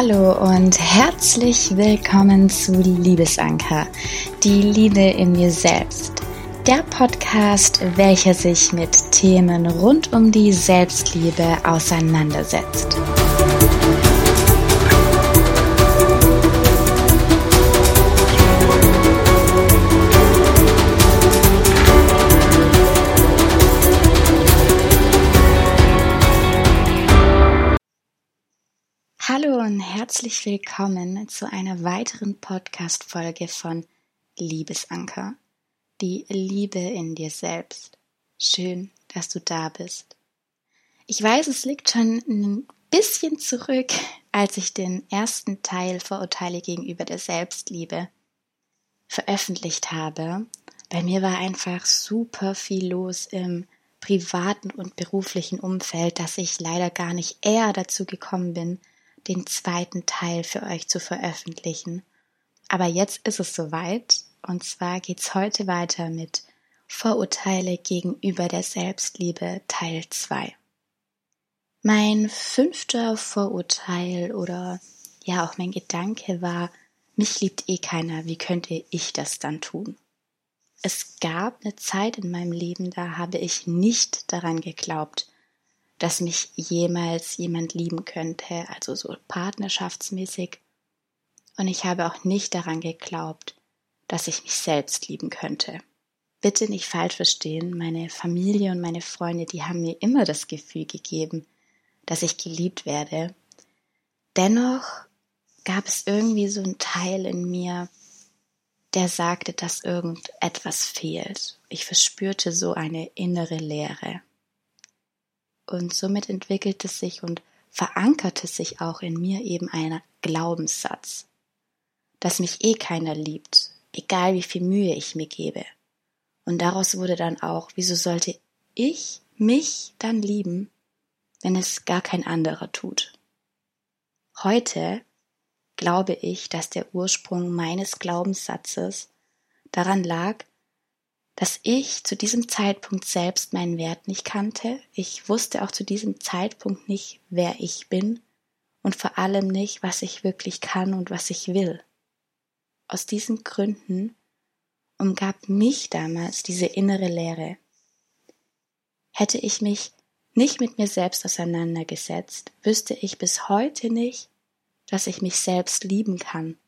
Hallo und herzlich willkommen zu Liebesanker, die Liebe in mir selbst. Der Podcast, welcher sich mit Themen rund um die Selbstliebe auseinandersetzt. Und herzlich willkommen zu einer weiteren Podcast-Folge von Liebesanker. Die Liebe in dir selbst. Schön, dass du da bist. Ich weiß, es liegt schon ein bisschen zurück, als ich den ersten Teil Vorurteile gegenüber der Selbstliebe veröffentlicht habe. Bei mir war einfach super viel los im privaten und beruflichen Umfeld, dass ich leider gar nicht eher dazu gekommen bin, den zweiten Teil für euch zu veröffentlichen. Aber jetzt ist es soweit und zwar geht's heute weiter mit Vorurteile gegenüber der Selbstliebe Teil 2. Mein fünfter Vorurteil oder ja auch mein Gedanke war, mich liebt eh keiner, wie könnte ich das dann tun? Es gab eine Zeit in meinem Leben, da habe ich nicht daran geglaubt, dass mich jemals jemand lieben könnte, also so partnerschaftsmäßig. Und ich habe auch nicht daran geglaubt, dass ich mich selbst lieben könnte. Bitte nicht falsch verstehen, meine Familie und meine Freunde, die haben mir immer das Gefühl gegeben, dass ich geliebt werde. Dennoch gab es irgendwie so einen Teil in mir, der sagte, dass irgendetwas fehlt. Ich verspürte so eine innere Leere. Und somit entwickelte sich und verankerte sich auch in mir eben ein Glaubenssatz, dass mich eh keiner liebt, egal wie viel Mühe ich mir gebe. Und daraus wurde dann auch, wieso sollte ich mich dann lieben, wenn es gar kein anderer tut? Heute glaube ich, dass der Ursprung meines Glaubenssatzes daran lag, dass ich zu diesem Zeitpunkt selbst meinen Wert nicht kannte. Ich wusste auch zu diesem Zeitpunkt nicht, wer ich bin und vor allem nicht, was ich wirklich kann und was ich will. Aus diesen Gründen umgab mich damals diese innere Leere. Hätte ich mich nicht mit mir selbst auseinandergesetzt, wüsste ich bis heute nicht, dass ich mich selbst lieben kann.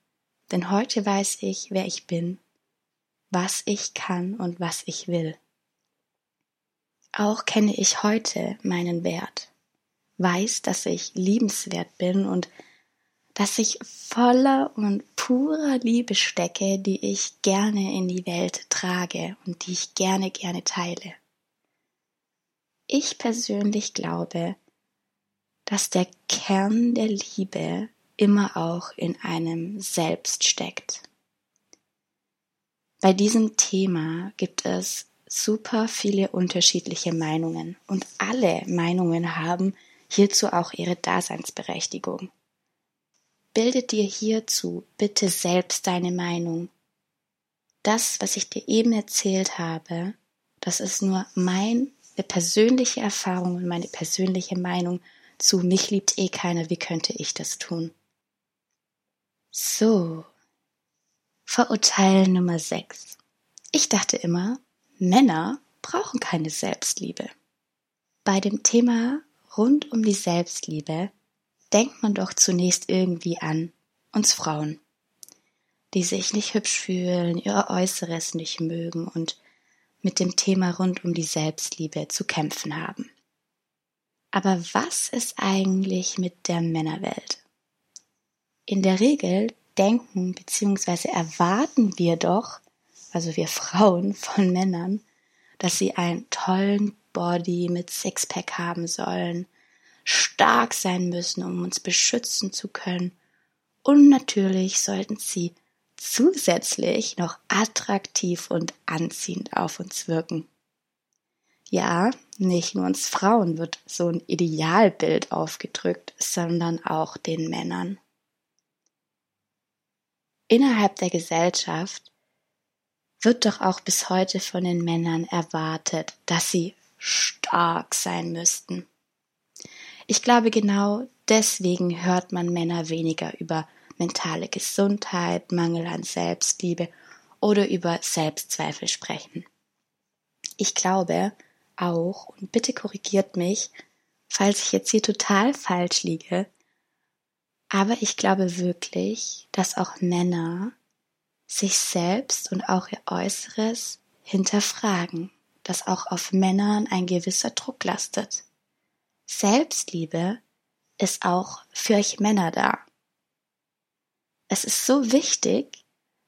Denn heute weiß ich, wer ich bin was ich kann und was ich will. Auch kenne ich heute meinen Wert, weiß, dass ich liebenswert bin und dass ich voller und purer Liebe stecke, die ich gerne in die Welt trage und die ich gerne, gerne teile. Ich persönlich glaube, dass der Kern der Liebe immer auch in einem selbst steckt. Bei diesem Thema gibt es super viele unterschiedliche Meinungen und alle Meinungen haben hierzu auch ihre Daseinsberechtigung. Bilde dir hierzu bitte selbst deine Meinung. Das, was ich dir eben erzählt habe, das ist nur meine persönliche Erfahrung und meine persönliche Meinung zu mich liebt eh keiner, wie könnte ich das tun? So, Vorurteil Nummer 6. Ich dachte immer, Männer brauchen keine Selbstliebe. Bei dem Thema rund um die Selbstliebe denkt man doch zunächst irgendwie an uns Frauen, die sich nicht hübsch fühlen, ihr Äußeres nicht mögen und mit dem Thema rund um die Selbstliebe zu kämpfen haben. Aber was ist eigentlich mit der Männerwelt? In der Regel denken bzw. erwarten wir doch, also wir Frauen von Männern, dass sie einen tollen Body mit Sixpack haben sollen, stark sein müssen, um uns beschützen zu können. Und natürlich sollten sie zusätzlich noch attraktiv und anziehend auf uns wirken. Ja, nicht nur uns Frauen wird so ein Idealbild aufgedrückt, sondern auch den Männern innerhalb der Gesellschaft wird doch auch bis heute von den Männern erwartet, dass sie stark sein müssten. Ich glaube, genau deswegen hört man Männer weniger über mentale Gesundheit, Mangel an Selbstliebe oder über Selbstzweifel sprechen. Ich glaube auch, und bitte korrigiert mich, falls ich jetzt hier total falsch liege, aber ich glaube wirklich, dass auch Männer sich selbst und auch ihr Äußeres hinterfragen, dass auch auf Männern ein gewisser Druck lastet. Selbstliebe ist auch für euch Männer da. Es ist so wichtig,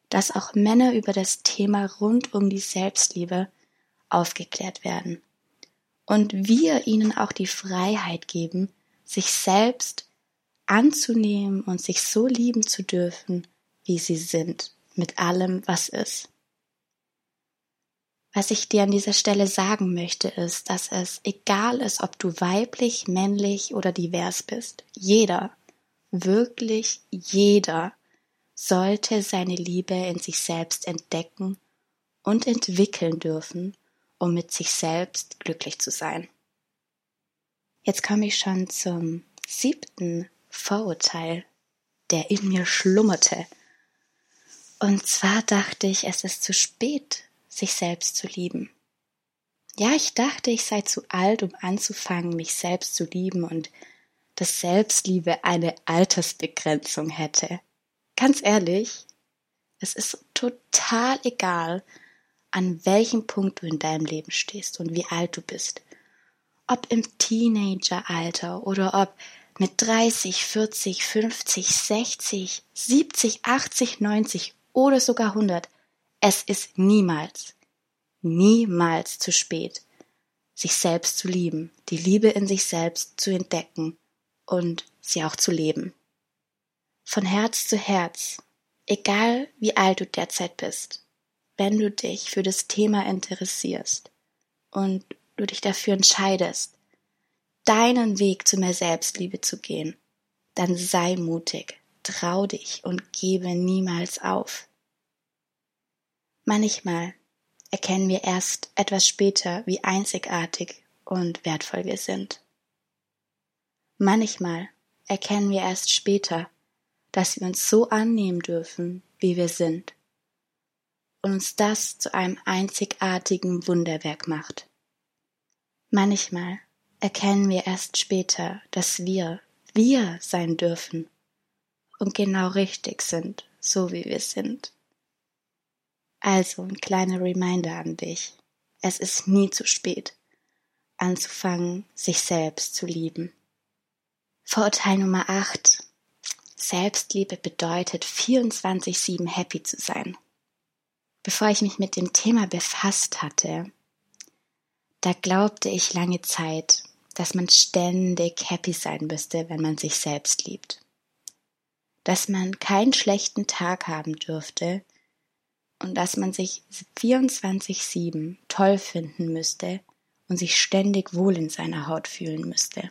dass auch Männer über das Thema rund um die Selbstliebe aufgeklärt werden und wir ihnen auch die Freiheit geben, sich selbst anzunehmen und sich so lieben zu dürfen, wie sie sind mit allem, was ist. Was ich dir an dieser Stelle sagen möchte, ist, dass es egal ist, ob du weiblich, männlich oder divers bist. Jeder, wirklich jeder, sollte seine Liebe in sich selbst entdecken und entwickeln dürfen, um mit sich selbst glücklich zu sein. Jetzt komme ich schon zum siebten Vorurteil, der in mir schlummerte und zwar dachte ich, es ist zu spät, sich selbst zu lieben. Ja, ich dachte, ich sei zu alt, um anzufangen, mich selbst zu lieben und dass Selbstliebe eine Altersbegrenzung hätte. Ganz ehrlich, es ist total egal, an welchem Punkt du in deinem Leben stehst und wie alt du bist. Ob im Teenageralter oder ob mit 30, 40, 50, 60, 70, 80, 90 oder sogar 100. Es ist niemals, niemals zu spät, sich selbst zu lieben, die Liebe in sich selbst zu entdecken und sie auch zu leben. Von Herz zu Herz, egal wie alt du derzeit bist, wenn du dich für das Thema interessierst und du dich dafür entscheidest, deinen Weg zu mehr Selbstliebe zu gehen, dann sei mutig, trau dich und gebe niemals auf. Manchmal erkennen wir erst etwas später, wie einzigartig und wertvoll wir sind. Manchmal erkennen wir erst später, dass wir uns so annehmen dürfen, wie wir sind, und uns das zu einem einzigartigen Wunderwerk macht. Manchmal erkennen wir erst später, dass wir wir sein dürfen und genau richtig sind, so wie wir sind. Also ein kleiner Reminder an dich. Es ist nie zu spät, anzufangen, sich selbst zu lieben. Vorurteil Nummer 8. Selbstliebe bedeutet 24-7 happy zu sein. Bevor ich mich mit dem Thema befasst hatte, da glaubte ich lange Zeit, dass man ständig happy sein müsste, wenn man sich selbst liebt dass man keinen schlechten Tag haben dürfte und dass man sich 24-7 toll finden müsste und sich ständig wohl in seiner Haut fühlen müsste.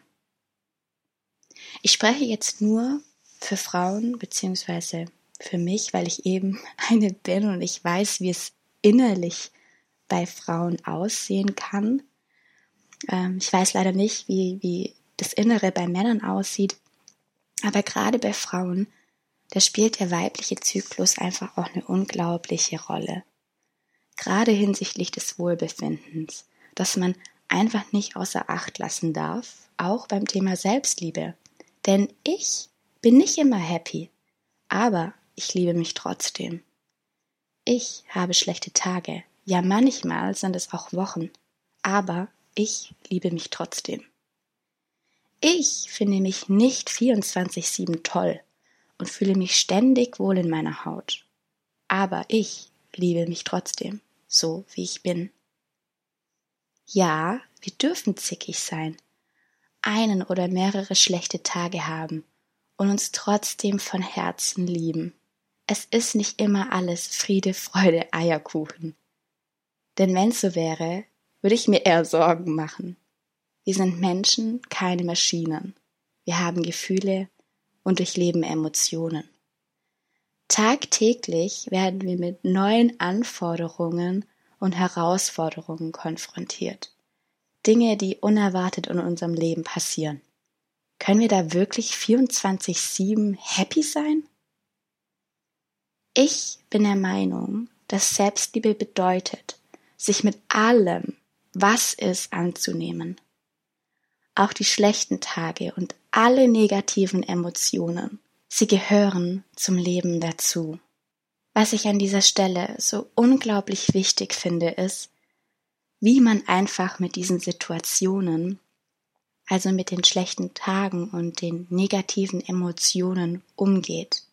Ich spreche jetzt nur für Frauen beziehungsweise für mich, weil ich eben eine bin und ich weiß, wie es innerlich bei Frauen aussehen kann. Ähm, ich weiß leider nicht, wie, wie das Innere bei Männern aussieht, aber gerade bei Frauen da spielt der weibliche Zyklus einfach auch eine unglaubliche Rolle. Gerade hinsichtlich des Wohlbefindens, dass man einfach nicht außer Acht lassen darf, auch beim Thema Selbstliebe. Denn ich bin nicht immer happy, aber ich liebe mich trotzdem. Ich habe schlechte Tage, ja manchmal sind es auch Wochen, aber ich liebe mich trotzdem. Ich finde mich nicht 24-7 toll, und fühle mich ständig wohl in meiner Haut. Aber ich liebe mich trotzdem, so wie ich bin. Ja, wir dürfen zickig sein, einen oder mehrere schlechte Tage haben und uns trotzdem von Herzen lieben. Es ist nicht immer alles Friede, Freude, Eierkuchen. Denn wenn so wäre, würde ich mir eher Sorgen machen. Wir sind Menschen, keine Maschinen. Wir haben Gefühle, und durchleben Emotionen. Tagtäglich werden wir mit neuen Anforderungen und Herausforderungen konfrontiert. Dinge, die unerwartet in unserem Leben passieren. können wir da wirklich 24-7 happy sein? Ich bin der Meinung, dass Selbstliebe bedeutet, sich mit allem, was ist, anzunehmen. Auch die schlechten Tage und alle negativen Emotionen, sie gehören zum Leben dazu. Was ich an dieser Stelle so unglaublich wichtig finde, ist, wie man einfach mit diesen Situationen, also mit den schlechten Tagen und den negativen Emotionen umgeht.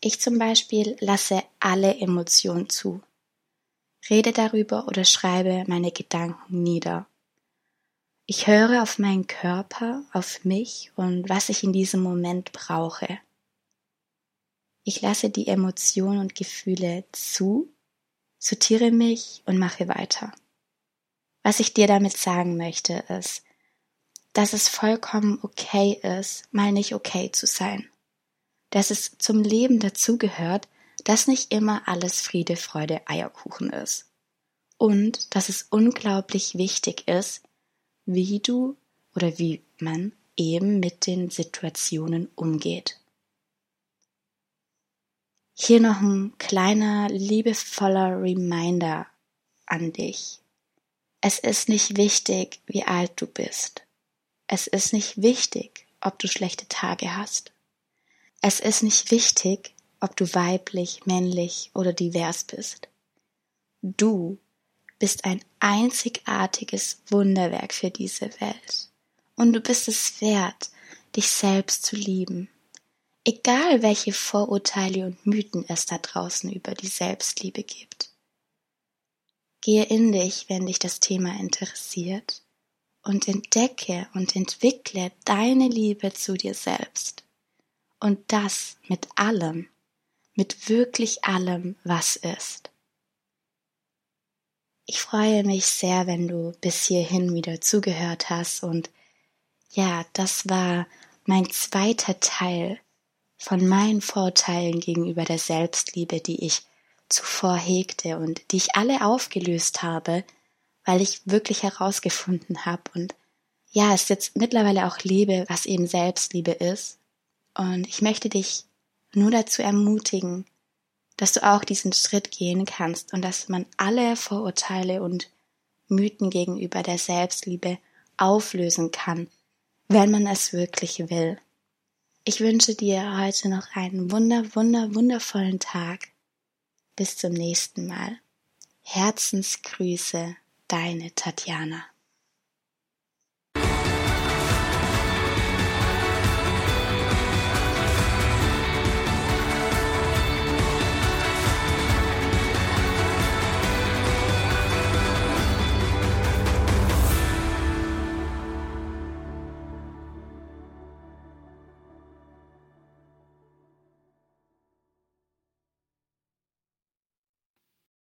Ich zum Beispiel lasse alle Emotionen zu, rede darüber oder schreibe meine Gedanken nieder. Ich höre auf meinen Körper, auf mich und was ich in diesem Moment brauche. Ich lasse die Emotionen und Gefühle zu, sortiere mich und mache weiter. Was ich dir damit sagen möchte, ist, dass es vollkommen okay ist, mal nicht okay zu sein. Dass es zum Leben dazugehört, dass nicht immer alles Friede, Freude, Eierkuchen ist. Und dass es unglaublich wichtig ist, wie du oder wie man eben mit den Situationen umgeht. Hier noch ein kleiner, liebevoller Reminder an dich. Es ist nicht wichtig, wie alt du bist. Es ist nicht wichtig, ob du schlechte Tage hast. Es ist nicht wichtig, ob du weiblich, männlich oder divers bist. Du bist ein einzigartiges Wunderwerk für diese Welt. Und du bist es wert, dich selbst zu lieben egal welche Vorurteile und Mythen es da draußen über die Selbstliebe gibt. Gehe in dich, wenn dich das Thema interessiert, und entdecke und entwickle deine Liebe zu dir selbst. Und das mit allem, mit wirklich allem, was ist. Ich freue mich sehr, wenn du bis hierhin wieder zugehört hast und ja, das war mein zweiter Teil von meinen Vorteilen gegenüber der Selbstliebe, die ich zuvor hegte und die ich alle aufgelöst habe, weil ich wirklich herausgefunden habe und ja, es jetzt mittlerweile auch lebe, was eben Selbstliebe ist. Und ich möchte dich nur dazu ermutigen, dass du auch diesen Schritt gehen kannst und dass man alle Vorurteile und Mythen gegenüber der Selbstliebe auflösen kann, wenn man es wirklich will. Ich wünsche dir heute noch einen wunder, wunder, wundervollen Tag. Bis zum nächsten Mal. Herzensgrüße, deine Tatjana.